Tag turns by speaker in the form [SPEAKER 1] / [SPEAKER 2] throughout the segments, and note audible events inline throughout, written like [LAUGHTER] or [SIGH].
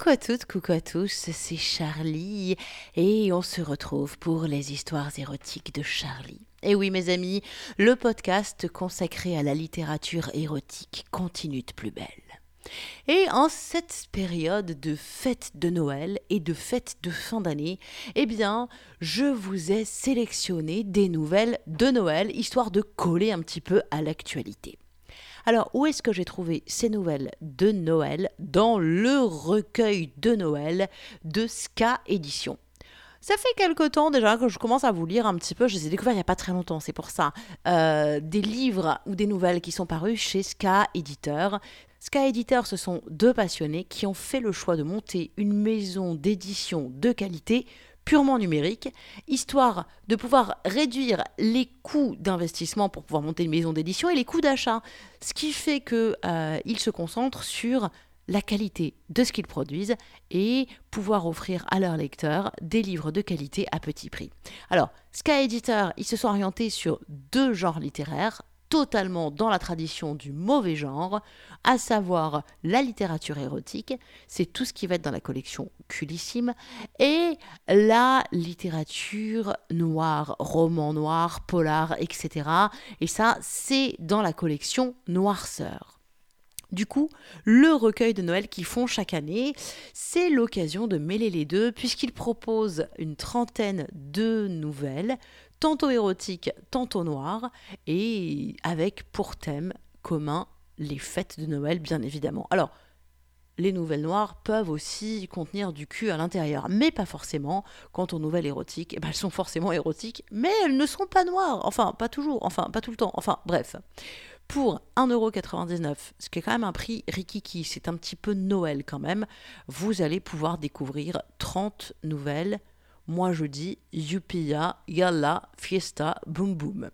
[SPEAKER 1] Coucou à toutes, coucou à tous, c'est Charlie et on se retrouve pour les histoires érotiques de Charlie. Et oui mes amis, le podcast consacré à la littérature érotique continue de plus belle. Et en cette période de fête de Noël et de fête de fin d'année, eh bien, je vous ai sélectionné des nouvelles de Noël, histoire de coller un petit peu à l'actualité. Alors, où est-ce que j'ai trouvé ces nouvelles de Noël Dans le recueil de Noël de Ska Édition? Ça fait quelque temps déjà que je commence à vous lire un petit peu, je les ai découverts il n'y a pas très longtemps, c'est pour ça, euh, des livres ou des nouvelles qui sont parus chez Ska Éditeur. Ska Éditeur, ce sont deux passionnés qui ont fait le choix de monter une maison d'édition de qualité purement numérique, histoire de pouvoir réduire les coûts d'investissement pour pouvoir monter une maison d'édition et les coûts d'achat. Ce qui fait qu'ils euh, se concentrent sur la qualité de ce qu'ils produisent et pouvoir offrir à leurs lecteurs des livres de qualité à petit prix. Alors, Sky Editor, ils se sont orientés sur deux genres littéraires, totalement dans la tradition du mauvais genre, à savoir la littérature érotique, c'est tout ce qui va être dans la collection Culissime, et la littérature noire, roman noir, polar, etc. Et ça, c'est dans la collection Noirceur. Du coup, le recueil de Noël qu'ils font chaque année, c'est l'occasion de mêler les deux, puisqu'ils proposent une trentaine de nouvelles, tantôt érotiques, tantôt noires, et avec pour thème commun les fêtes de Noël, bien évidemment. Alors, les nouvelles noires peuvent aussi contenir du cul à l'intérieur, mais pas forcément. Quant aux nouvelles érotiques, eh ben, elles sont forcément érotiques, mais elles ne sont pas noires. Enfin, pas toujours, enfin, pas tout le temps. Enfin, bref. Pour 1,99€, ce qui est quand même un prix rikiki, c'est un petit peu Noël quand même, vous allez pouvoir découvrir 30 nouvelles moi je dis Yupia, Yalla, Fiesta, Boom Boom.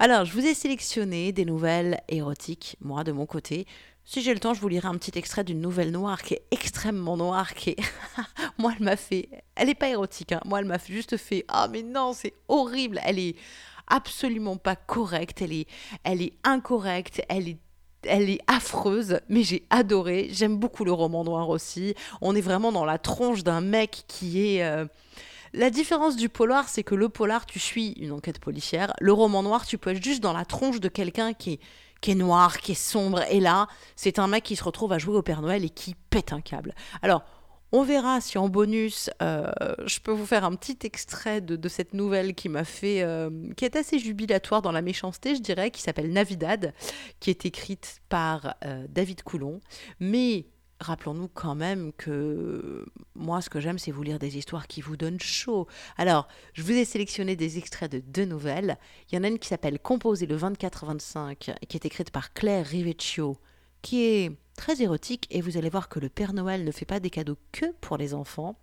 [SPEAKER 1] Alors, je vous ai sélectionné des nouvelles érotiques, moi de mon côté. Si j'ai le temps, je vous lirai un petit extrait d'une nouvelle noire qui est extrêmement noire, qui est... [LAUGHS] moi, elle m'a fait... Elle n'est pas érotique, hein. moi, elle m'a juste fait... Ah, mais non, c'est horrible, elle est absolument pas correcte, elle est, elle est incorrecte, elle est elle est affreuse, mais j'ai adoré. J'aime beaucoup le roman noir aussi. On est vraiment dans la tronche d'un mec qui est, euh, la différence du polar, c'est que le polar, tu suis une enquête policière. Le roman noir, tu peux être juste dans la tronche de quelqu'un qui est, qui est noir, qui est sombre. Et là, c'est un mec qui se retrouve à jouer au Père Noël et qui pète un câble. Alors, on verra si en bonus, euh, je peux vous faire un petit extrait de, cette nouvelle qui m'a fait, euh, qui est assez jubilatoire dans la méchanceté, je dirais, qui s'appelle Navidad, qui est écrite par euh, David Coulon. Mais rappelons-nous quand même que moi, ce que j'aime, c'est vous lire des histoires qui vous donnent chaud. Alors, je vous ai sélectionné des extraits de deux nouvelles. Il y en a une qui s'appelle Composé le 24-25, qui est écrite par Claire Rivecchio, qui est très érotique et vous allez voir que le Père Noël ne fait pas des cadeaux que pour les enfants.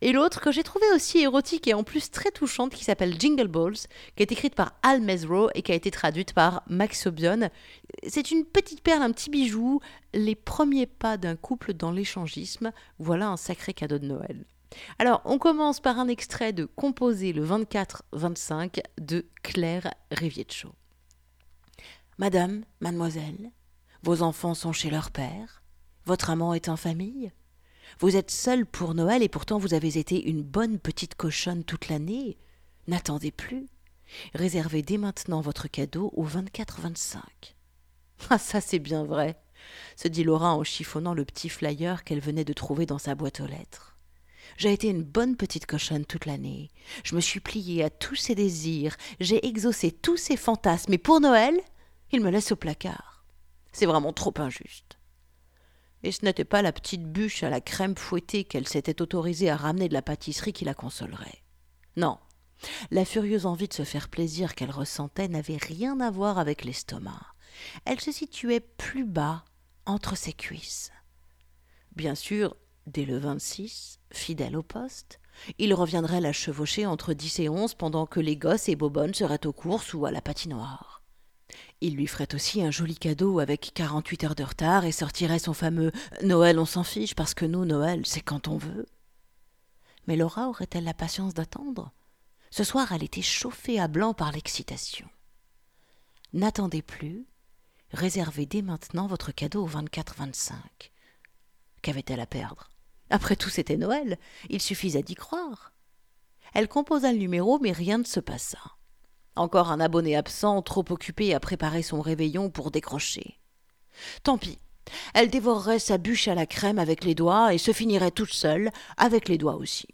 [SPEAKER 1] Et l'autre que j'ai trouvé aussi érotique et en plus très touchante qui s'appelle Jingle Balls, qui est écrite par Al Mesro et qui a été traduite par Max Obion. C'est une petite perle, un petit bijou, les premiers pas d'un couple dans l'échangisme. Voilà un sacré cadeau de Noël. Alors, on commence par un extrait de Composé le 24-25 de Claire Rivietcho. Madame, mademoiselle, vos enfants sont chez leur père. Votre amant est en famille. Vous êtes seule pour Noël et pourtant vous avez été une bonne petite cochonne toute l'année. N'attendez plus. Réservez dès maintenant votre cadeau au 24-25. Ah, ça c'est bien vrai, se dit Laura en chiffonnant le petit flyer qu'elle venait de trouver dans sa boîte aux lettres. J'ai été une bonne petite cochonne toute l'année. Je me suis pliée à tous ses désirs, j'ai exaucé tous ses fantasmes, et pour Noël, il me laisse au placard. C'est vraiment trop injuste. Et ce n'était pas la petite bûche à la crème fouettée qu'elle s'était autorisée à ramener de la pâtisserie qui la consolerait. Non, la furieuse envie de se faire plaisir qu'elle ressentait n'avait rien à voir avec l'estomac. Elle se situait plus bas, entre ses cuisses. Bien sûr, dès le 26, fidèle au poste, il reviendrait la chevaucher entre dix et onze pendant que les gosses et Bobonne seraient aux courses ou à la patinoire. Il lui ferait aussi un joli cadeau avec 48 heures de retard et sortirait son fameux Noël, on s'en fiche parce que nous, Noël, c'est quand on veut. Mais Laura aurait-elle la patience d'attendre? Ce soir, elle était chauffée à blanc par l'excitation. N'attendez plus, réservez dès maintenant votre cadeau au 24-25. Qu'avait-elle à perdre? Après tout, c'était Noël, il suffisait d'y croire. Elle composa le numéro, mais rien ne se passa. Encore un abonné absent, trop occupé à préparer son réveillon pour décrocher. Tant pis, elle dévorerait sa bûche à la crème avec les doigts et se finirait toute seule avec les doigts aussi.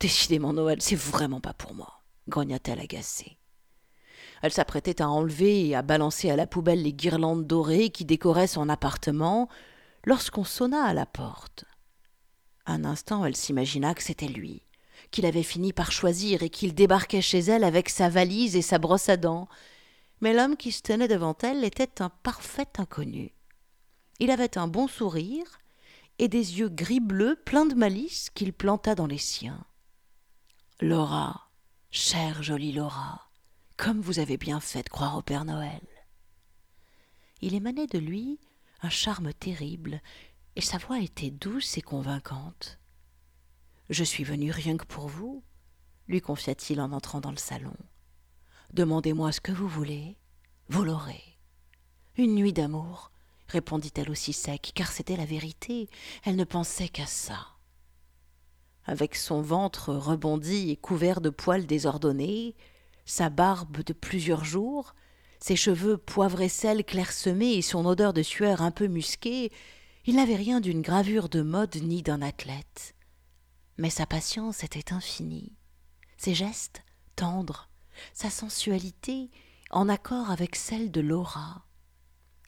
[SPEAKER 1] Décidément, Noël, c'est vraiment pas pour moi, grogna-t-elle agacée. Elle s'apprêtait à enlever et à balancer à la poubelle les guirlandes dorées qui décoraient son appartement lorsqu'on sonna à la porte. Un instant, elle s'imagina que c'était lui, qu'il avait fini par choisir et qu'il débarquait chez elle avec sa valise et sa brosse à dents. Mais l'homme qui se tenait devant elle était un parfait inconnu. Il avait un bon sourire et des yeux gris-bleu pleins de malice qu'il planta dans les siens. Laura, chère jolie Laura, comme vous avez bien fait de croire au Père Noël. Il émanait de lui un charme terrible, et sa voix était douce et convaincante. Je suis venu rien que pour vous, lui confia-t-il en entrant dans le salon. Demandez-moi ce que vous voulez, vous l'aurez. Une nuit d'amour, répondit-elle aussi sec, car c'était la vérité, elle ne pensait qu'à ça. Avec son ventre rebondi et couvert de poils désordonnés, sa barbe de plusieurs jours, ses cheveux poivre et sel clairsemés et son odeur de sueur un peu musquée, il n'avait rien d'une gravure de mode ni d'un athlète. Mais sa patience était infinie, ses gestes tendres, sa sensualité en accord avec celle de Laura.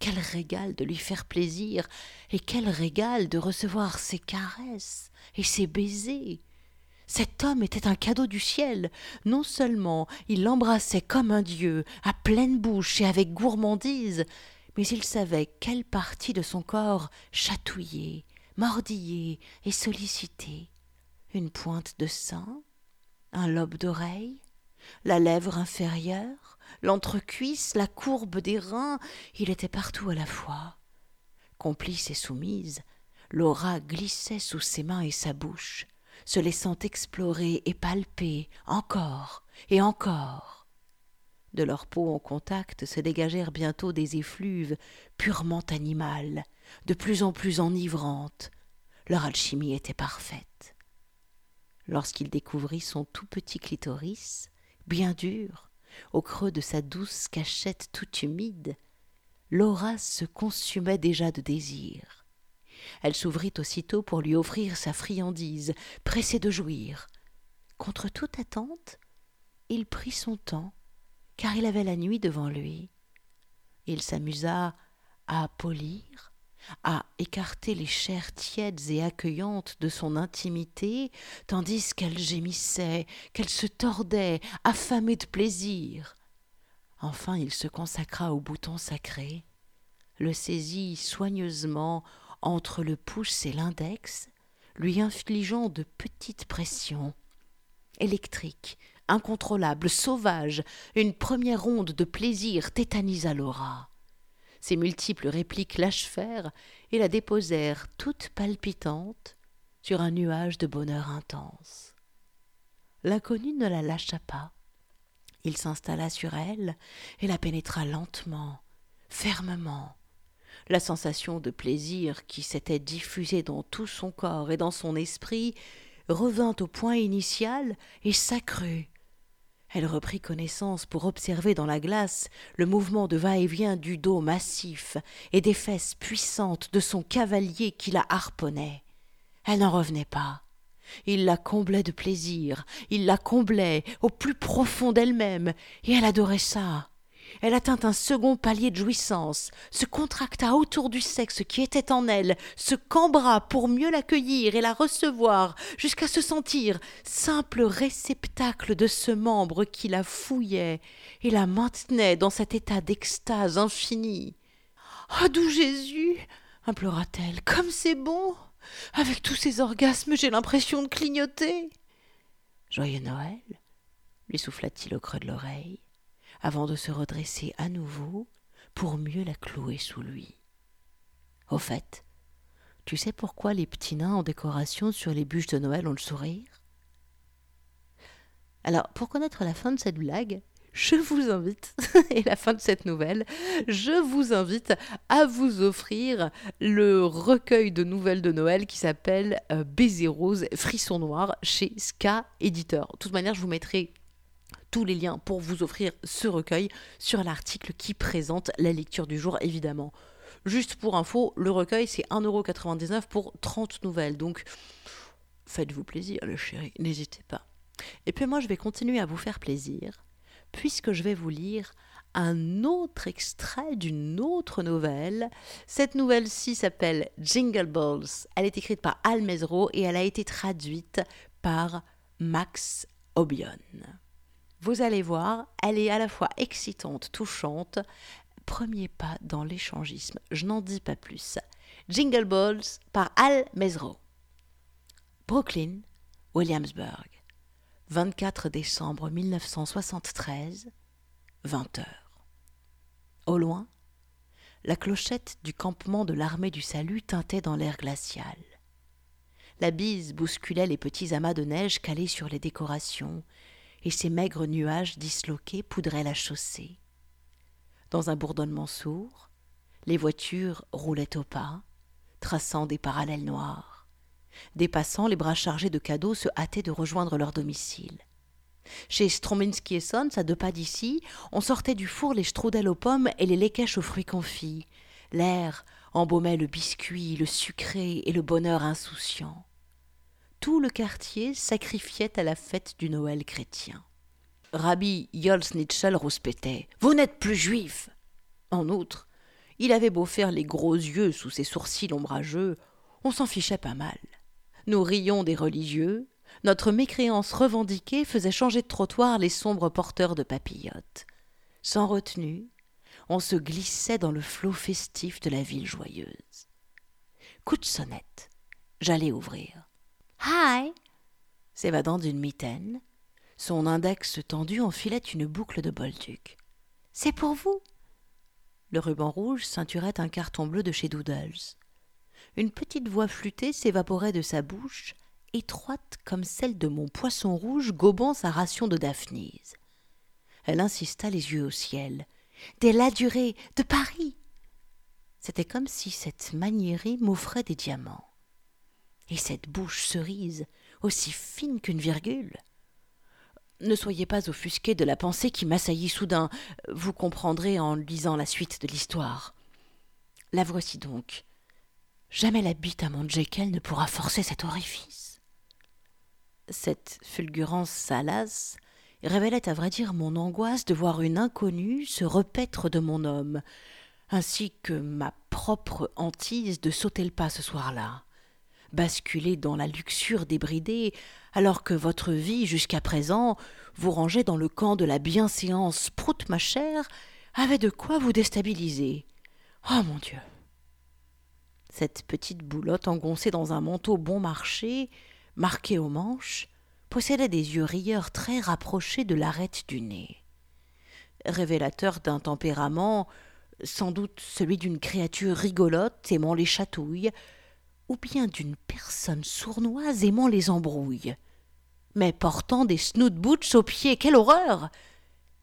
[SPEAKER 1] Quel régal de lui faire plaisir, et quel régal de recevoir ses caresses et ses baisers, cet homme était un cadeau du ciel. Non seulement il l'embrassait comme un dieu, à pleine bouche et avec gourmandise, mais il savait quelle partie de son corps chatouiller, mordiller et solliciter. Une pointe de sein, un lobe d'oreille, la lèvre inférieure, l'entrecuisse, la courbe des reins, il était partout à la fois. Complice et soumise, Laura glissait sous ses mains et sa bouche, se laissant explorer et palper encore et encore. De leur peau en contact se dégagèrent bientôt des effluves purement animales, de plus en plus enivrantes. Leur alchimie était parfaite. Lorsqu'il découvrit son tout petit clitoris, bien dur, au creux de sa douce cachette toute humide, Laura se consumait déjà de désir. Elle s'ouvrit aussitôt pour lui offrir sa friandise, pressée de jouir. Contre toute attente, il prit son temps, car il avait la nuit devant lui. Il s'amusa à polir, à écarter les chairs tièdes et accueillantes de son intimité, tandis qu'elle gémissait, qu'elle se tordait, affamée de plaisir. Enfin il se consacra au bouton sacré, le saisit soigneusement entre le pouce et l'index, lui infligeant de petites pressions. Électrique, incontrôlable, sauvage, une première onde de plaisir tétanisa Laura. Ses multiples répliques l'achevèrent et la déposèrent toute palpitante sur un nuage de bonheur intense. L'inconnu ne la lâcha pas. Il s'installa sur elle et la pénétra lentement, fermement, la sensation de plaisir qui s'était diffusée dans tout son corps et dans son esprit revint au point initial et s'accrut. Elle reprit connaissance pour observer dans la glace le mouvement de va-et-vient du dos massif et des fesses puissantes de son cavalier qui la harponnait. Elle n'en revenait pas. Il la comblait de plaisir, il la comblait au plus profond d'elle-même, et elle adorait ça. Elle atteint un second palier de jouissance, se contracta autour du sexe qui était en elle, se cambra pour mieux l'accueillir et la recevoir, jusqu'à se sentir simple réceptacle de ce membre qui la fouillait et la maintenait dans cet état d'extase infinie. Ah, doux Jésus implora-t-elle, comme c'est bon Avec tous ces orgasmes, j'ai l'impression de clignoter. Joyeux Noël lui souffla-t-il au creux de l'oreille avant de se redresser à nouveau pour mieux la clouer sous lui. Au fait, tu sais pourquoi les petits nains en décoration sur les bûches de Noël ont le sourire? Alors, pour connaître la fin de cette blague, je vous invite, [LAUGHS] et la fin de cette nouvelle, je vous invite à vous offrir le recueil de nouvelles de Noël qui s'appelle euh, Baiser rose, frisson noir chez Ska Éditeur. De toute manière, je vous mettrai tous les liens pour vous offrir ce recueil sur l'article qui présente la lecture du jour, évidemment. Juste pour info, le recueil c'est 1,99€ pour 30 nouvelles. Donc faites-vous plaisir, le chéri, n'hésitez pas. Et puis moi, je vais continuer à vous faire plaisir, puisque je vais vous lire un autre extrait d'une autre nouvelle. Cette nouvelle-ci s'appelle Jingle Balls. Elle est écrite par Al Mesro et elle a été traduite par Max Obion. Vous allez voir, elle est à la fois excitante, touchante. Premier pas dans l'échangisme, je n'en dis pas plus. Jingle Balls par Al Mesro. Brooklyn, Williamsburg, 24 décembre 1973, 20 heures. Au loin, la clochette du campement de l'armée du salut tintait dans l'air glacial. La bise bousculait les petits amas de neige calés sur les décorations, et ces maigres nuages disloqués poudraient la chaussée. Dans un bourdonnement sourd, les voitures roulaient au pas, traçant des parallèles noirs. Des passants, les bras chargés de cadeaux, se hâtaient de rejoindre leur domicile. Chez Strominski et Sons, à deux pas d'ici, on sortait du four les strudels aux pommes et les léquèches aux fruits confits. L'air embaumait le biscuit, le sucré et le bonheur insouciant. Tout le quartier sacrifiait à la fête du Noël chrétien. Rabbi Yolsnitschel rouspétait. Vous n'êtes plus juif En outre, il avait beau faire les gros yeux sous ses sourcils ombrageux, on s'en fichait pas mal. Nous rions des religieux, notre mécréance revendiquée faisait changer de trottoir les sombres porteurs de papillotes. Sans retenue, on se glissait dans le flot festif de la ville joyeuse. Coup de sonnette. J'allais ouvrir. Hi S'évadant d'une mitaine, son index tendu enfilait une boucle de bolduc. C'est pour vous Le ruban rouge ceinturait un carton bleu de chez Doodles. Une petite voix flûtée s'évaporait de sa bouche étroite comme celle de mon poisson rouge gobant sa ration de daphnise. Elle insista les yeux au ciel. Des Ladurée de Paris C'était comme si cette maniérie m'offrait des diamants. Et cette bouche cerise, aussi fine qu'une virgule Ne soyez pas offusqué de la pensée qui m'assaillit soudain, vous comprendrez en lisant la suite de l'histoire. La voici donc. Jamais la bite à mon Jekyll ne pourra forcer cet orifice cette fulgurance salace révélait à vrai dire mon angoisse de voir une inconnue se repaître de mon homme, ainsi que ma propre hantise de sauter le pas ce soir-là, basculer dans la luxure débridée, alors que votre vie jusqu'à présent vous rangeait dans le camp de la bienséance prout ma chère, avait de quoi vous déstabiliser. Oh mon Dieu. Cette petite boulotte engoncée dans un manteau bon marché marqué aux manches, possédait des yeux rieurs très rapprochés de l'arête du nez. Révélateur d'un tempérament, sans doute celui d'une créature rigolote aimant les chatouilles, ou bien d'une personne sournoise aimant les embrouilles, mais portant des snoot boots aux pieds. Quelle horreur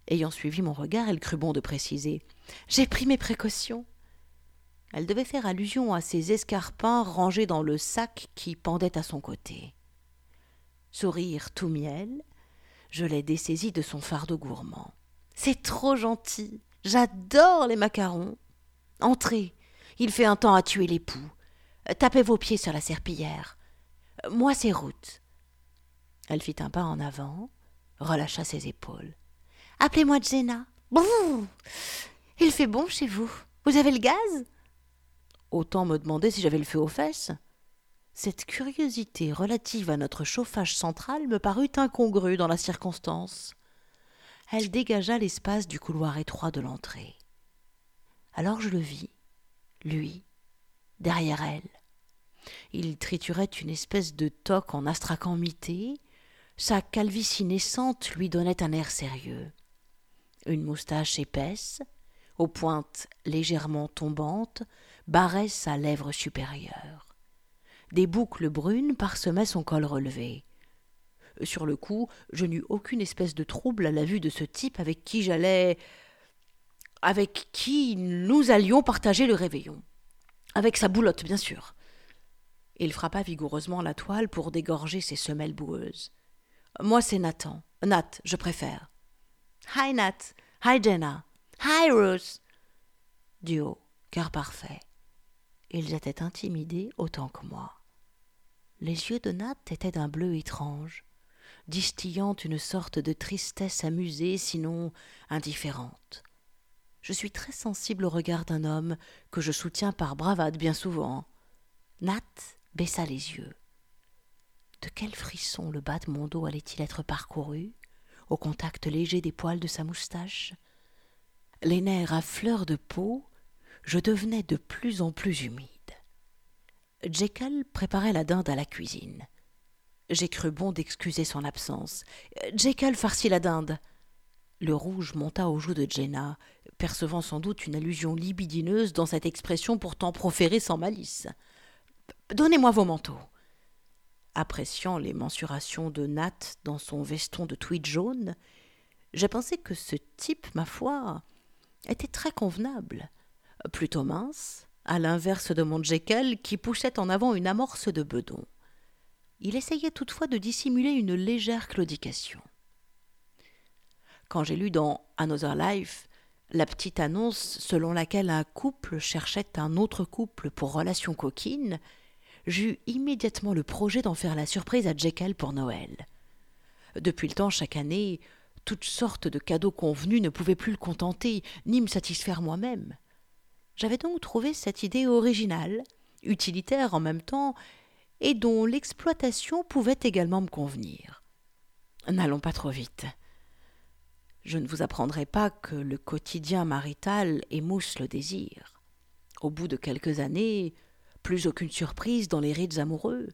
[SPEAKER 1] Ayant suivi mon regard, elle crut bon de préciser. J'ai pris mes précautions. Elle devait faire allusion à ses escarpins rangés dans le sac qui pendait à son côté sourire tout miel, je l'ai dessaisi de son fardeau gourmand. C'est trop gentil. J'adore les macarons. Entrez. Il fait un temps à tuer l'époux. Tapez vos pieds sur la serpillière. Moi, c'est Ruth. Elle fit un pas en avant, relâcha ses épaules. Appelez-moi Jenna. Bouh Il fait bon chez vous. Vous avez le gaz? Autant me demander si j'avais le feu aux fesses. Cette curiosité relative à notre chauffage central me parut incongrue dans la circonstance. Elle dégagea l'espace du couloir étroit de l'entrée. Alors je le vis, lui, derrière elle. Il triturait une espèce de toque en astracan mité, sa calvitie naissante lui donnait un air sérieux. Une moustache épaisse, aux pointes légèrement tombantes, barrait sa lèvre supérieure des boucles brunes parsemaient son col relevé. Sur le coup, je n'eus aucune espèce de trouble à la vue de ce type avec qui j'allais. avec qui nous allions partager le réveillon. Avec sa boulotte, bien sûr. Il frappa vigoureusement la toile pour dégorger ses semelles boueuses. Moi, c'est Nathan. Nat, je préfère. Hi, Nat. Hi, Jenna. Hi, Ruth. Duo, car parfait. Ils étaient intimidés autant que moi. Les yeux de Nat étaient d'un bleu étrange, distillant une sorte de tristesse amusée, sinon indifférente. Je suis très sensible au regard d'un homme que je soutiens par bravade bien souvent. Nat? Baissa les yeux. De quel frisson le bas de mon dos allait-il être parcouru, au contact léger des poils de sa moustache? Les nerfs à fleur de peau, je devenais de plus en plus humide. Jekyll préparait la dinde à la cuisine. J'ai cru bon d'excuser son absence. Jekyll farcit la dinde. Le rouge monta aux joues de Jenna, percevant sans doute une allusion libidineuse dans cette expression pourtant proférée sans malice. Donnez-moi vos manteaux. Appréciant les mensurations de Nat dans son veston de tweed jaune, j'ai pensé que ce type, ma foi, était très convenable. Plutôt mince, à l'inverse de mon Jekyll qui poussait en avant une amorce de bedon. Il essayait toutefois de dissimuler une légère claudication. Quand j'ai lu dans Another Life la petite annonce selon laquelle un couple cherchait un autre couple pour relation coquine, j'eus immédiatement le projet d'en faire la surprise à Jekyll pour Noël. Depuis le temps, chaque année, toutes sortes de cadeaux convenus ne pouvaient plus le contenter, ni me satisfaire moi-même. J'avais donc trouvé cette idée originale, utilitaire en même temps, et dont l'exploitation pouvait également me convenir. N'allons pas trop vite. Je ne vous apprendrai pas que le quotidien marital émousse le désir. Au bout de quelques années, plus aucune surprise dans les rides amoureux.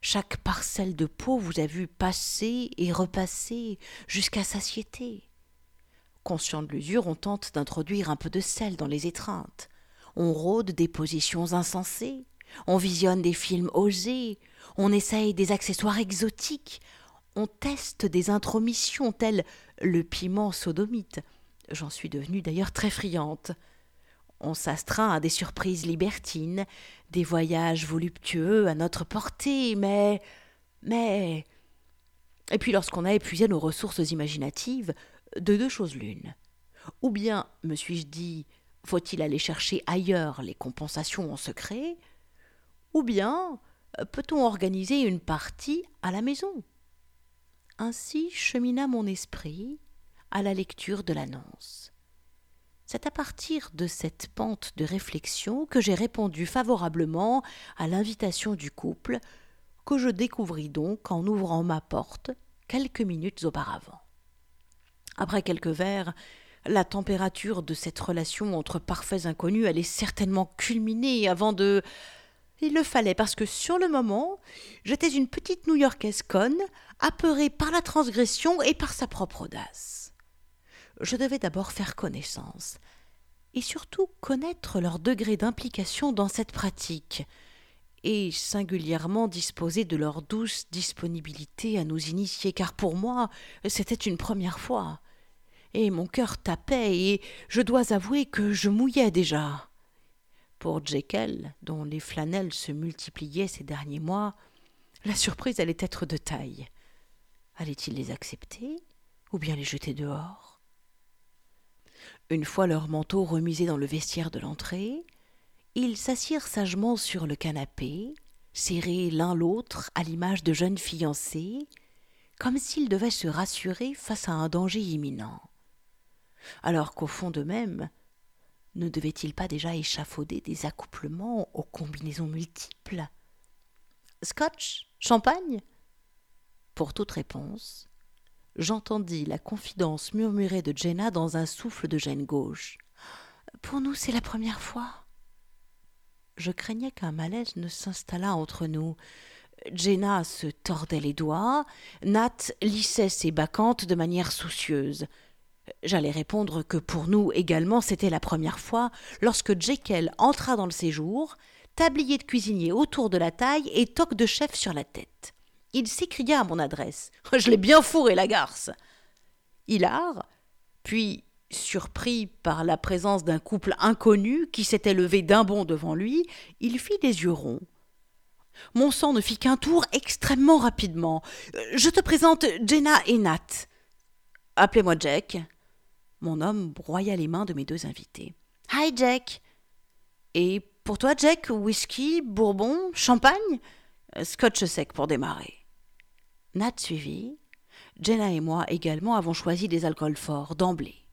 [SPEAKER 1] Chaque parcelle de peau vous a vu passer et repasser jusqu'à satiété. Conscient de l'usure, on tente d'introduire un peu de sel dans les étreintes. On rôde des positions insensées. On visionne des films osés. On essaye des accessoires exotiques. On teste des intromissions telles le piment sodomite. J'en suis devenue d'ailleurs très friante. On s'astreint à des surprises libertines, des voyages voluptueux à notre portée, mais. mais. Et puis lorsqu'on a épuisé nos ressources imaginatives, de deux choses l'une. Ou bien, me suis-je dit, faut-il aller chercher ailleurs les compensations en secret? Ou bien, peut-on organiser une partie à la maison? Ainsi chemina mon esprit à la lecture de l'annonce. C'est à partir de cette pente de réflexion que j'ai répondu favorablement à l'invitation du couple, que je découvris donc en ouvrant ma porte quelques minutes auparavant. Après quelques verres, la température de cette relation entre parfaits inconnus allait certainement culminer avant de. Il le fallait parce que sur le moment, j'étais une petite New-Yorkaise conne, apeurée par la transgression et par sa propre audace je devais d'abord faire connaissance, et surtout connaître leur degré d'implication dans cette pratique, et singulièrement disposer de leur douce disponibilité à nous initier, car pour moi c'était une première fois, et mon cœur tapait, et je dois avouer que je mouillais déjà. Pour Jekyll, dont les flanelles se multipliaient ces derniers mois, la surprise allait être de taille. Allait-il les accepter ou bien les jeter dehors? Une fois leurs manteaux remisés dans le vestiaire de l'entrée, ils s'assirent sagement sur le canapé, serrés l'un l'autre à l'image de jeunes fiancés, comme s'ils devaient se rassurer face à un danger imminent. Alors qu'au fond d'eux-mêmes, ne devaient-ils pas déjà échafauder des accouplements aux combinaisons multiples? Scotch? Champagne? Pour toute réponse, j'entendis la confidence murmurée de Jenna dans un souffle de gêne gauche. Pour nous, c'est la première fois. Je craignais qu'un malaise ne s'installât entre nous. Jenna se tordait les doigts, Nat lissait ses bacchantes de manière soucieuse. J'allais répondre que pour nous également c'était la première fois lorsque Jekyll entra dans le séjour, tablier de cuisinier autour de la taille et toque de chef sur la tête. Il s'écria à mon adresse. [LAUGHS] Je l'ai bien fourré, la garce. Hilar, puis surpris par la présence d'un couple inconnu qui s'était levé d'un bond devant lui, il fit des yeux ronds. Mon sang ne fit qu'un tour extrêmement rapidement. Je te présente Jenna et Nat. Appelez-moi Jack. Mon homme broya les mains de mes deux invités. Hi Jack. Et pour toi, Jack, whisky, bourbon, champagne? Scotch sec pour démarrer. Nat suivit. Jenna et moi également avons choisi des alcools forts d'emblée.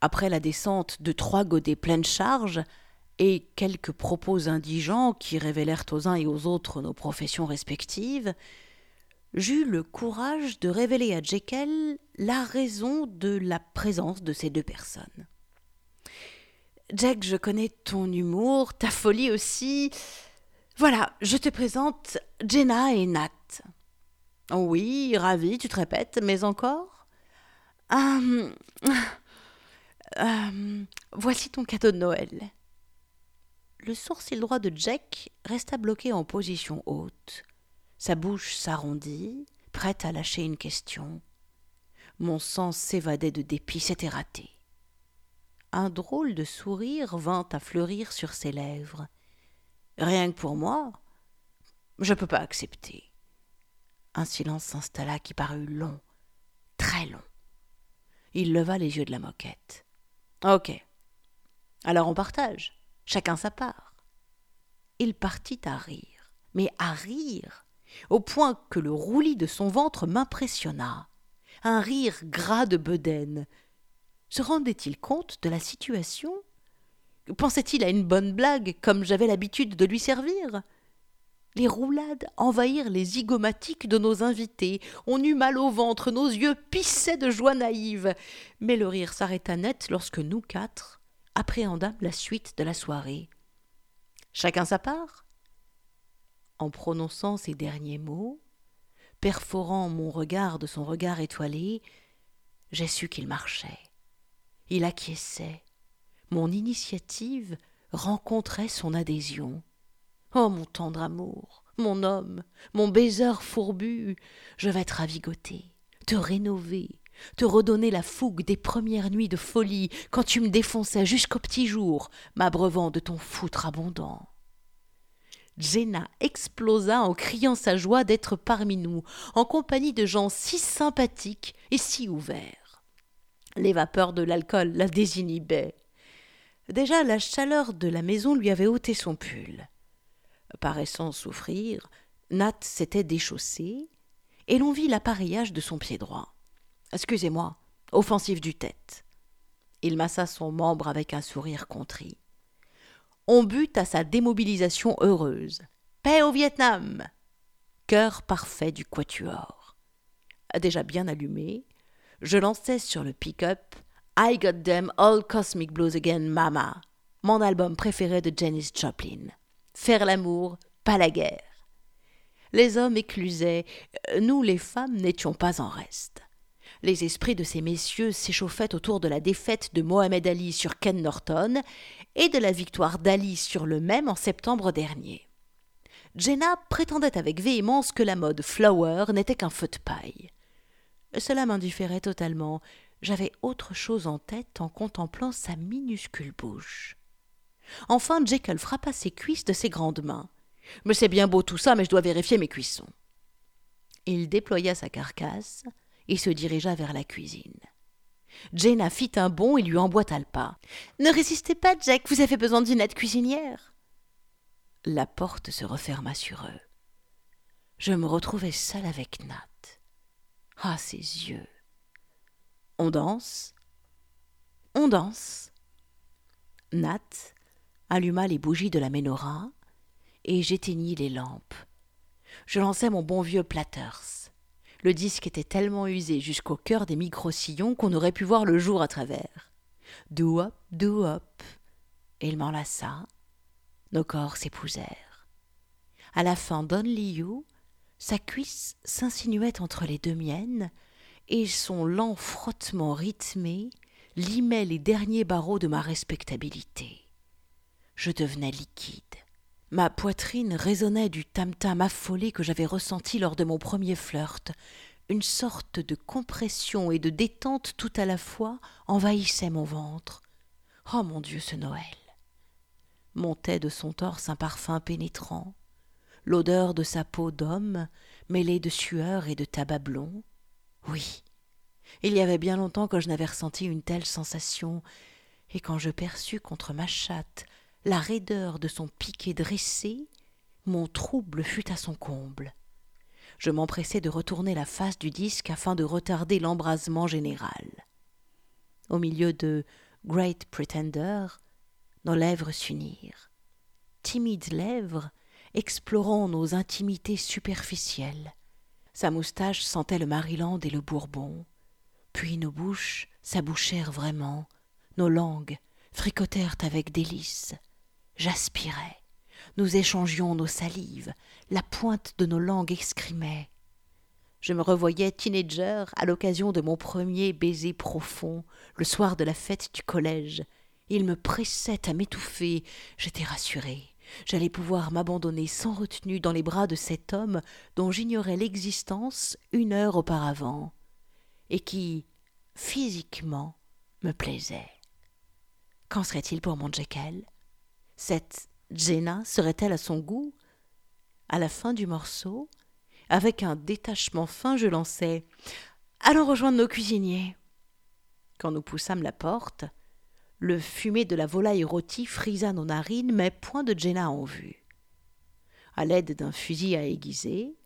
[SPEAKER 1] Après la descente de trois godets pleines charge et quelques propos indigents qui révélèrent aux uns et aux autres nos professions respectives, j'eus le courage de révéler à Jekyll la raison de la présence de ces deux personnes. Jack, je connais ton humour, ta folie aussi. Voilà, je te présente Jenna et Nat. Oui, ravi, tu te répètes, mais encore? Hum, hum, Voici ton cadeau de Noël. Le sourcil droit de Jack resta bloqué en position haute. Sa bouche s'arrondit, prête à lâcher une question. Mon sang s'évadait de dépit, c'était raté. Un drôle de sourire vint à fleurir sur ses lèvres. Rien que pour moi, je ne peux pas accepter. Un silence s'installa qui parut long, très long. Il leva les yeux de la moquette. Ok. Alors on partage, chacun sa part. Il partit à rire, mais à rire, au point que le roulis de son ventre m'impressionna. Un rire gras de bedaine. Se rendait-il compte de la situation? Pensait-il à une bonne blague, comme j'avais l'habitude de lui servir? Les roulades envahirent les zygomatiques de nos invités. On eut mal au ventre, nos yeux pissaient de joie naïve. Mais le rire s'arrêta net lorsque nous quatre appréhendâmes la suite de la soirée. Chacun sa part En prononçant ces derniers mots, perforant mon regard de son regard étoilé, j'ai su qu'il marchait. Il acquiesçait. Mon initiative rencontrait son adhésion. Oh mon tendre amour, mon homme, mon baiser fourbu, je vais te ravigoter, te rénover, te redonner la fougue des premières nuits de folie quand tu me défonçais jusqu'au petit jour, m'abreuvant de ton foutre abondant. Jenna explosa en criant sa joie d'être parmi nous, en compagnie de gens si sympathiques et si ouverts. Les vapeurs de l'alcool la désinhibaient. Déjà la chaleur de la maison lui avait ôté son pull paraissant souffrir, Nat s'était déchaussé, et l'on vit l'appareillage de son pied droit. Excusez-moi, offensif du tête. Il massa son membre avec un sourire contrit. On but à sa démobilisation heureuse. Paix au Vietnam Cœur parfait du quatuor. Déjà bien allumé, je lançai sur le pick-up I Got Them All Cosmic Blues Again, Mama, mon album préféré de Janis Joplin faire l'amour, pas la guerre. Les hommes éclusaient, nous les femmes n'étions pas en reste. Les esprits de ces messieurs s'échauffaient autour de la défaite de Mohamed Ali sur Ken Norton et de la victoire d'Ali sur le même en septembre dernier. Jenna prétendait avec véhémence que la mode flower n'était qu'un feu de paille. Cela m'indifférait totalement. J'avais autre chose en tête en contemplant sa minuscule bouche. Enfin, Jekyll frappa ses cuisses de ses grandes mains. Mais c'est bien beau tout ça, mais je dois vérifier mes cuissons. Il déploya sa carcasse et se dirigea vers la cuisine. Jenna fit un bond et lui emboîta le pas. Ne résistez pas, Jack, vous avez besoin d'une aide cuisinière. La porte se referma sur eux. Je me retrouvai seul avec Nat. Ah, ses yeux. On danse. On danse. Nat alluma les bougies de la menorah et j'éteignis les lampes. Je lançai mon bon vieux Platters. Le disque était tellement usé jusqu'au cœur des micro-sillons qu'on aurait pu voir le jour à travers. Do hop, do hop. Et il m'enlaça. Nos corps s'épousèrent. À la fin d'Only You, sa cuisse s'insinuait entre les deux miennes, et son lent frottement rythmé limait les derniers barreaux de ma respectabilité je devenais liquide, Ma poitrine résonnait du tam-tam affolé que j'avais ressenti lors de mon premier flirt. Une sorte de compression et de détente tout à la fois envahissait mon ventre. Oh mon Dieu, ce Noël Montait de son torse un parfum pénétrant, l'odeur de sa peau d'homme, mêlée de sueur et de tabac blond. Oui, il y avait bien longtemps que je n'avais ressenti une telle sensation, et quand je perçus contre ma chatte la raideur de son piquet dressé, mon trouble fut à son comble. Je m'empressai de retourner la face du disque afin de retarder l'embrasement général. Au milieu de Great Pretender, nos lèvres s'unirent. Timides lèvres explorant nos intimités superficielles. Sa moustache sentait le Maryland et le Bourbon. Puis nos bouches s'abouchèrent vraiment, nos langues fricotèrent avec délice. J'aspirais. Nous échangions nos salives. La pointe de nos langues excrimait. Je me revoyais teenager à l'occasion de mon premier baiser profond, le soir de la fête du collège. Il me pressait à m'étouffer. J'étais rassuré. J'allais pouvoir m'abandonner sans retenue dans les bras de cet homme dont j'ignorais l'existence une heure auparavant, et qui, physiquement, me plaisait. Qu'en serait-il pour mon Jekyll? Cette Jenna serait-elle à son goût? À la fin du morceau, avec un détachement fin, je lançai Allons rejoindre nos cuisiniers. Quand nous poussâmes la porte, le fumet de la volaille rôtie frisa nos narines, mais point de Jenna en vue. À l'aide d'un fusil à aiguiser,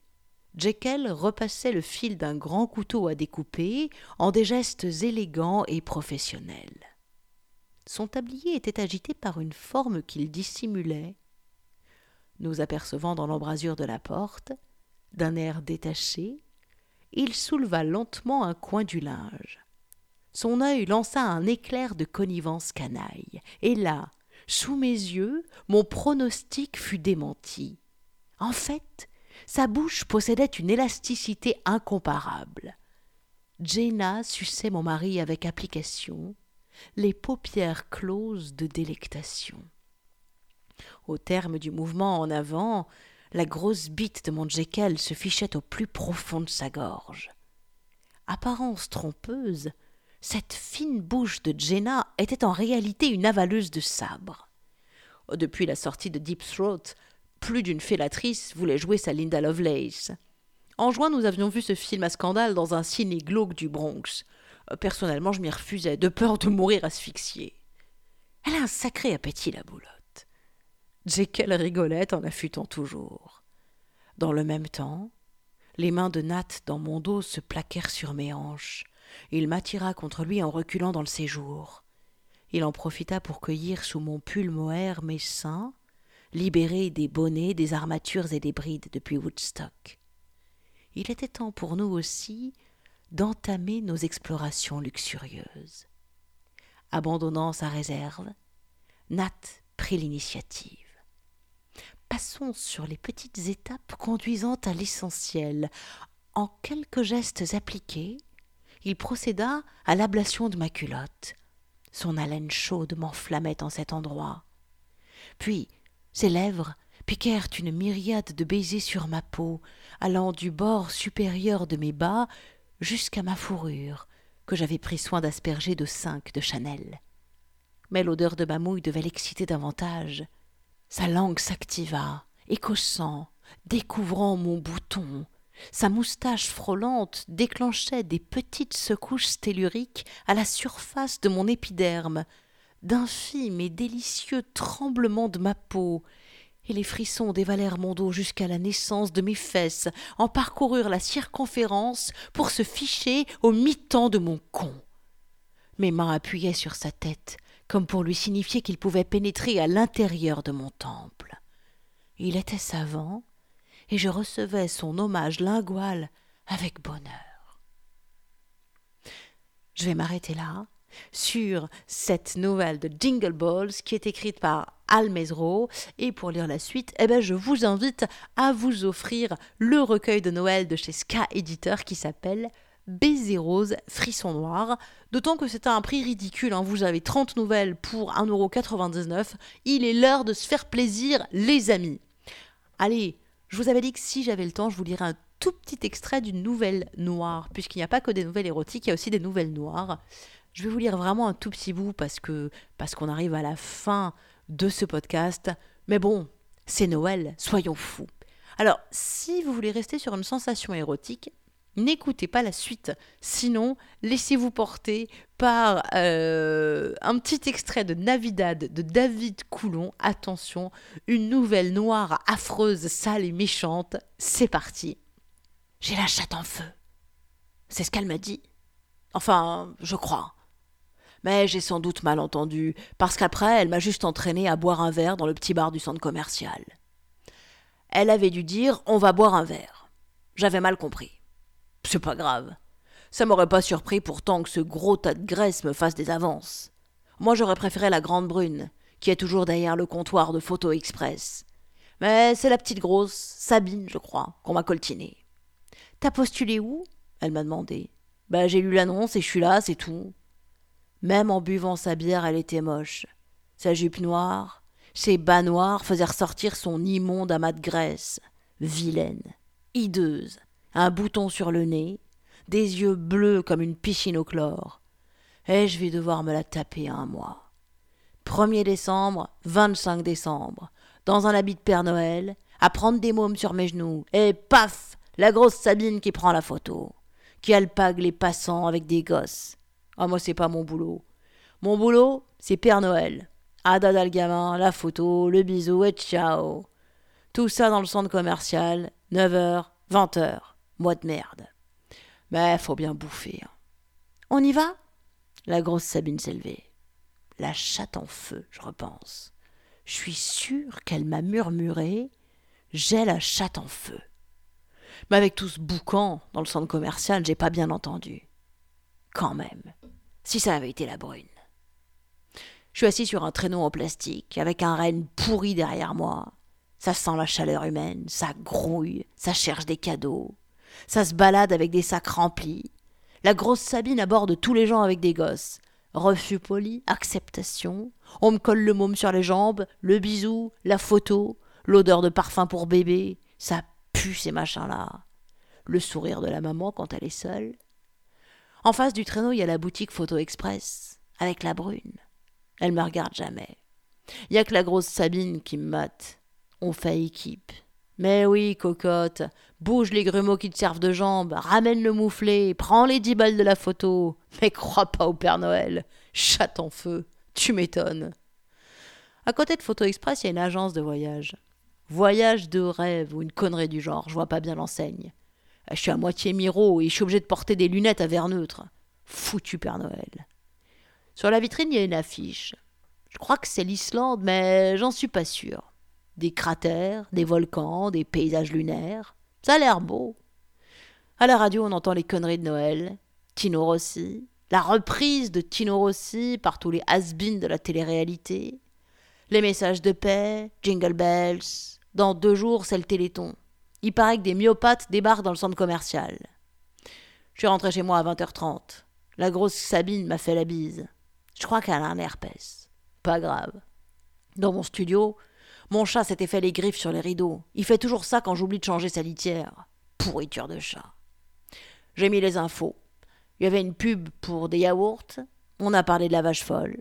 [SPEAKER 1] Jekyll repassait le fil d'un grand couteau à découper en des gestes élégants et professionnels. Son tablier était agité par une forme qu'il dissimulait. Nous apercevant dans l'embrasure de la porte, d'un air détaché, il souleva lentement un coin du linge. Son œil lança un éclair de connivence canaille, et là, sous mes yeux, mon pronostic fut démenti. En fait, sa bouche possédait une élasticité incomparable. Jenna suçait mon mari avec application, les paupières closes de délectation. Au terme du mouvement en avant, la grosse bite de mon Jekyll se fichait au plus profond de sa gorge. Apparence trompeuse, cette fine bouche de Jenna était en réalité une avaleuse de sabre. Depuis la sortie de Deep Throat, plus d'une félatrice voulait jouer sa Linda Lovelace. En juin, nous avions vu ce film à scandale dans un ciné glauque du Bronx. Euh, personnellement, je m'y refusais, de peur de mourir asphyxiée. Elle a un sacré appétit, la boulotte. Jekyll rigolait en affûtant toujours. Dans le même temps, les mains de Nat dans mon dos se plaquèrent sur mes hanches. Il m'attira contre lui en reculant dans le séjour. Il en profita pour cueillir sous mon pull mohair mes seins, libérés des bonnets, des armatures et des brides depuis Woodstock. Il était temps pour nous aussi d'entamer nos explorations luxurieuses. Abandonnant sa réserve, Nat prit l'initiative. Passons sur les petites étapes conduisant à l'essentiel. En quelques gestes appliqués, il procéda à l'ablation de ma culotte. Son haleine chaude m'enflammait en cet endroit. Puis ses lèvres piquèrent une myriade de baisers sur ma peau, allant du bord supérieur de mes bas jusqu'à ma fourrure, que j'avais pris soin d'asperger de cinq de Chanel. Mais l'odeur de ma mouille devait l'exciter davantage. Sa langue s'activa, écossant, découvrant mon bouton, sa moustache frôlante déclenchait des petites secousses telluriques à la surface de mon épiderme, d'infimes et délicieux tremblements de ma peau, et les frissons dévalèrent mon dos jusqu'à la naissance de mes fesses, en parcoururent la circonférence pour se ficher au mi-temps de mon con. Mes mains appuyaient sur sa tête, comme pour lui signifier qu'il pouvait pénétrer à l'intérieur de mon temple. Il était savant, et je recevais son hommage lingual avec bonheur. Je vais m'arrêter là sur cette nouvelle de Jingle Balls qui est écrite par Al Mesro. Et pour lire la suite, eh ben, je vous invite à vous offrir le recueil de Noël de chez Ska Éditeur qui s'appelle Baiser rose, frisson noir. D'autant que c'est un prix ridicule. Hein. Vous avez 30 nouvelles pour 1,99€. Il est l'heure de se faire plaisir, les amis. Allez, je vous avais dit que si j'avais le temps, je vous lirais un tout petit extrait d'une nouvelle noire, puisqu'il n'y a pas que des nouvelles érotiques, il y a aussi des nouvelles noires. Je vais vous lire vraiment un tout petit bout parce parce qu'on arrive à la fin de ce podcast. Mais bon, c'est Noël, soyons fous. Alors, si vous voulez rester sur une sensation érotique, n'écoutez pas la suite. Sinon, laissez-vous porter par euh, un petit extrait de Navidad de David Coulon. Attention, une nouvelle noire affreuse, sale et méchante. C'est parti. J'ai la chatte en feu. C'est ce qu'elle m'a dit. Enfin, je crois. Mais j'ai sans doute mal entendu, parce qu'après, elle m'a juste entraîné à boire un verre dans le petit bar du centre commercial. Elle avait dû dire On va boire un verre. J'avais mal compris. C'est pas grave. Ça m'aurait pas surpris pourtant que ce gros tas de graisse me fasse des avances. Moi j'aurais préféré la grande brune, qui est toujours derrière le comptoir de Photo Express. Mais c'est la petite grosse, Sabine, je crois, qu'on m'a coltinée. T'as postulé où? Elle m'a demandé. Ben j'ai lu l'annonce et je suis là, c'est tout. Même en buvant sa bière, elle était moche. Sa jupe noire, ses bas noirs faisaient ressortir son immonde amas de graisse. Vilaine, hideuse, un bouton sur le nez, des yeux bleus comme une piscine au chlore. Et je vais devoir me la taper un mois. 1er décembre, 25 décembre, dans un habit de Père Noël, à prendre des mômes sur mes genoux, et paf La grosse Sabine qui prend la photo, qui alpague les passants avec des gosses. Ah, moi, c'est pas mon boulot. Mon boulot, c'est Père Noël. Ada le gamin, la photo, le bisou et ciao. Tout ça dans le centre commercial, 9h, 20h. Moi de merde. Mais faut bien bouffer. Hein. On y va? La grosse Sabine s'est levée. La chatte en feu, je repense. Je suis sûre qu'elle m'a murmuré J'ai la chatte en feu. Mais avec tout ce boucan dans le centre commercial, j'ai pas bien entendu. Quand même, si ça avait été la brune. Je suis assis sur un traîneau en plastique, avec un renne pourri derrière moi. Ça sent la chaleur humaine, ça grouille, ça cherche des cadeaux, ça se balade avec des sacs remplis. La grosse Sabine aborde tous les gens avec des gosses. Refus poli, acceptation. On me colle le môme sur les jambes, le bisou, la photo, l'odeur de parfum pour bébé. Ça pue ces machins-là. Le sourire de la maman quand elle est seule. En face du traîneau, il y a la boutique Photo Express, avec la brune. Elle me regarde jamais. Il y a que la grosse Sabine qui me mate. On fait équipe. Mais oui, cocotte, bouge les grumeaux qui te servent de jambes, ramène le mouflé, prends les dix balles de la photo. Mais crois pas au Père Noël. Chatte en feu, tu m'étonnes. À côté de Photo Express, il y a une agence de voyage. Voyage de rêve ou une connerie du genre, je vois pas bien l'enseigne. Je suis à moitié miro et je suis obligé de porter des lunettes à verre neutre. Foutu Père Noël. Sur la vitrine, il y a une affiche. Je crois que c'est l'Islande, mais j'en suis pas sûr des cratères, des volcans, des paysages lunaires. Ça a l'air beau. À la radio, on entend les conneries de Noël, Tino Rossi, la reprise de Tino Rossi par tous les has de la télé-réalité, les messages de paix, Jingle Bells. Dans deux jours, c'est le Téléthon. Il paraît que des myopathes débarquent dans le centre commercial. Je suis rentré chez moi à 20h30. La grosse Sabine m'a fait la bise. Je crois qu'elle a un herpès. Pas grave. Dans mon studio, mon chat s'était fait les griffes sur les rideaux. Il fait toujours ça quand j'oublie de changer sa litière. Pourriture de chat. J'ai mis les infos. Il y avait une pub pour des yaourts. On a parlé de la vache folle.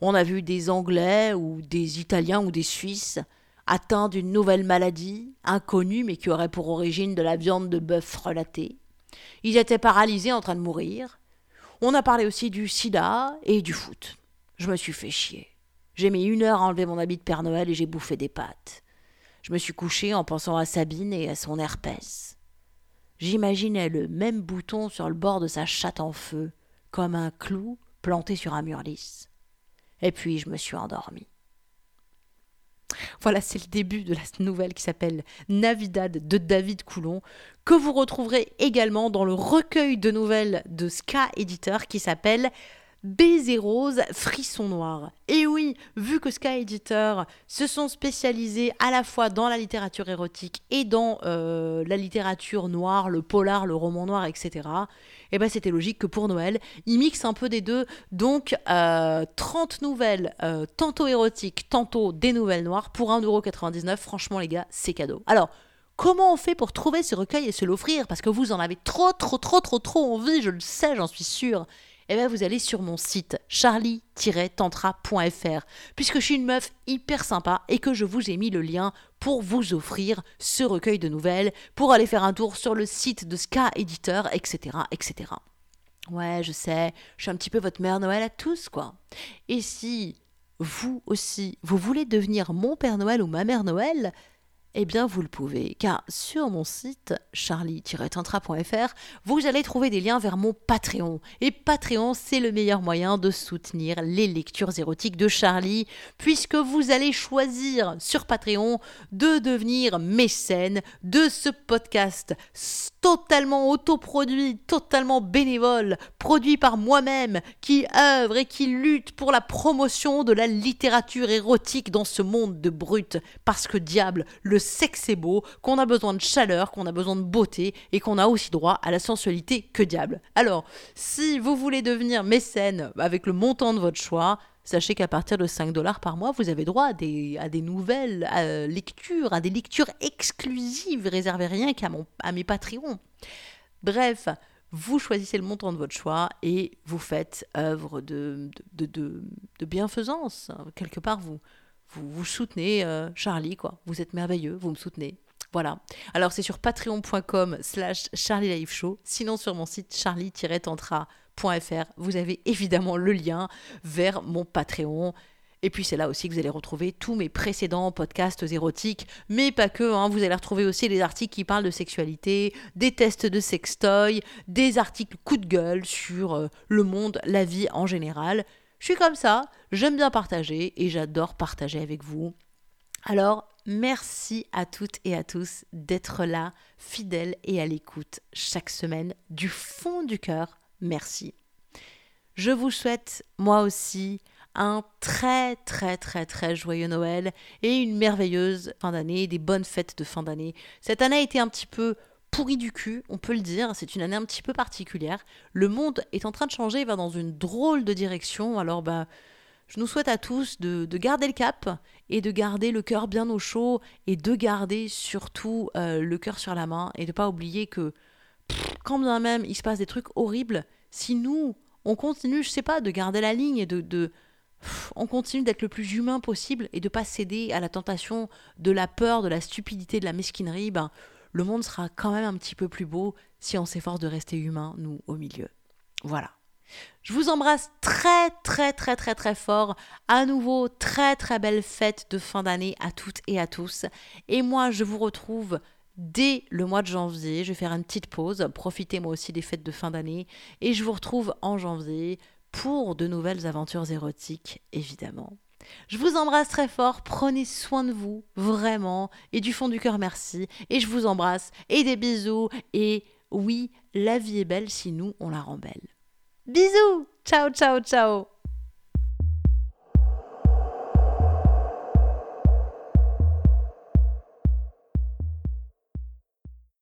[SPEAKER 1] On a vu des Anglais ou des Italiens ou des Suisses atteints d'une nouvelle maladie, inconnue mais qui aurait pour origine de la viande de bœuf relatée. Ils étaient paralysés en train de mourir. On a parlé aussi du sida et du foot. Je me suis fait chier. J'ai mis une heure à enlever mon habit de Père Noël et j'ai bouffé des pâtes. Je me suis couché en pensant à Sabine et à son herpès. J'imaginais le même bouton sur le bord de sa chatte en feu, comme un clou planté sur un mur lisse. Et puis je me suis endormi. Voilà, c'est le début de la nouvelle qui s'appelle Navidad de David Coulon, que vous retrouverez également dans le recueil de nouvelles de Ska Editor qui s'appelle Baiser rose, frisson noir. Et oui, vu que Sky Editor se sont spécialisés à la fois dans la littérature érotique et dans euh, la littérature noire, le polar, le roman noir, etc., et eh ben c'était logique que pour Noël, ils mixent un peu des deux. Donc, 30 euh, nouvelles, euh, tantôt érotiques, tantôt des nouvelles noires, pour 1,99€. Franchement, les gars, c'est cadeau. Alors, Comment on fait pour trouver ce recueil et se l'offrir? Parce que vous en avez trop, trop, trop, trop, trop envie, je le sais, j'en suis sûre eh bien vous allez sur mon site charlie-tantra.fr puisque je suis une meuf hyper sympa et que je vous ai mis le lien pour vous offrir ce recueil de nouvelles, pour aller faire un tour sur le site de Ska Editor, etc., etc. Ouais, je sais, je suis un petit peu votre mère Noël à tous, quoi. Et si vous aussi, vous voulez devenir mon Père Noël ou ma mère Noël, eh bien, vous le pouvez, car sur mon site charlie-tantra.fr, vous allez trouver des liens vers mon Patreon. Et Patreon, c'est le meilleur moyen de soutenir les lectures érotiques de Charlie, puisque vous allez choisir sur Patreon de devenir mécène de ce podcast totalement autoproduit, totalement bénévole, produit par moi-même, qui œuvre et qui lutte pour la promotion de la littérature érotique dans ce monde de brut, parce que diable, le sexe est beau, qu'on a besoin de chaleur, qu'on a besoin de beauté et qu'on a aussi droit à la sensualité que diable. Alors, si vous voulez devenir mécène avec le montant de votre choix, Sachez qu'à partir de 5 dollars par mois, vous avez droit à des, à des nouvelles lectures, à des lectures exclusives réservées rien qu'à à mes Patreons. Bref, vous choisissez le montant de votre choix et vous faites œuvre de, de, de bienfaisance. Quelque part, vous, vous, soutenez euh, Charlie, quoi. Vous êtes merveilleux, vous me soutenez. Voilà. Alors c'est sur patreon.com slash Charlie Show. Sinon sur mon site charlie-tantra.fr, vous avez évidemment le lien vers mon Patreon. Et puis c'est là aussi que vous allez retrouver tous mes précédents podcasts érotiques, mais pas que, hein. vous allez retrouver aussi les articles qui parlent de sexualité, des tests de sextoy, des articles coup de gueule sur euh, le monde, la vie en général. Je suis comme ça, j'aime bien partager et j'adore partager avec vous. Alors, merci à toutes et à tous d'être là, fidèles et à l'écoute chaque semaine. Du fond du cœur, merci. Je vous souhaite, moi aussi, un très très très très joyeux Noël et une merveilleuse fin d'année, des bonnes fêtes de fin d'année. Cette année a été un petit peu pourri du cul, on peut le dire, c'est une année un petit peu particulière. Le monde est en train de changer, il va dans une drôle de direction, alors bah je nous souhaite à tous de, garder le cap et de garder le cœur bien au chaud et de garder surtout euh, le cœur sur la main et de pas oublier que quand bien même il se passe des trucs horribles, si nous on continue, je sais pas, de garder la ligne et de, de on continue d'être le plus humain possible et de pas céder à la tentation de la peur, de la stupidité, de la mesquinerie, ben le monde sera quand même un petit peu plus beau si on s'efforce de rester humain, nous, au milieu. Voilà. Je vous embrasse très très très très très fort. À nouveau, très très belle fête de fin d'année à toutes et à tous. Et moi, je vous retrouve dès le mois de janvier. Je vais faire une petite pause. Profitez moi aussi des fêtes de fin d'année. Et je vous retrouve en janvier pour de nouvelles aventures érotiques, évidemment. Je vous embrasse très fort, prenez soin de vous, vraiment, et du fond du cœur merci, et je vous embrasse, et des bisous, et oui, la vie est belle si nous, on la rend belle. Bisous Ciao, ciao, ciao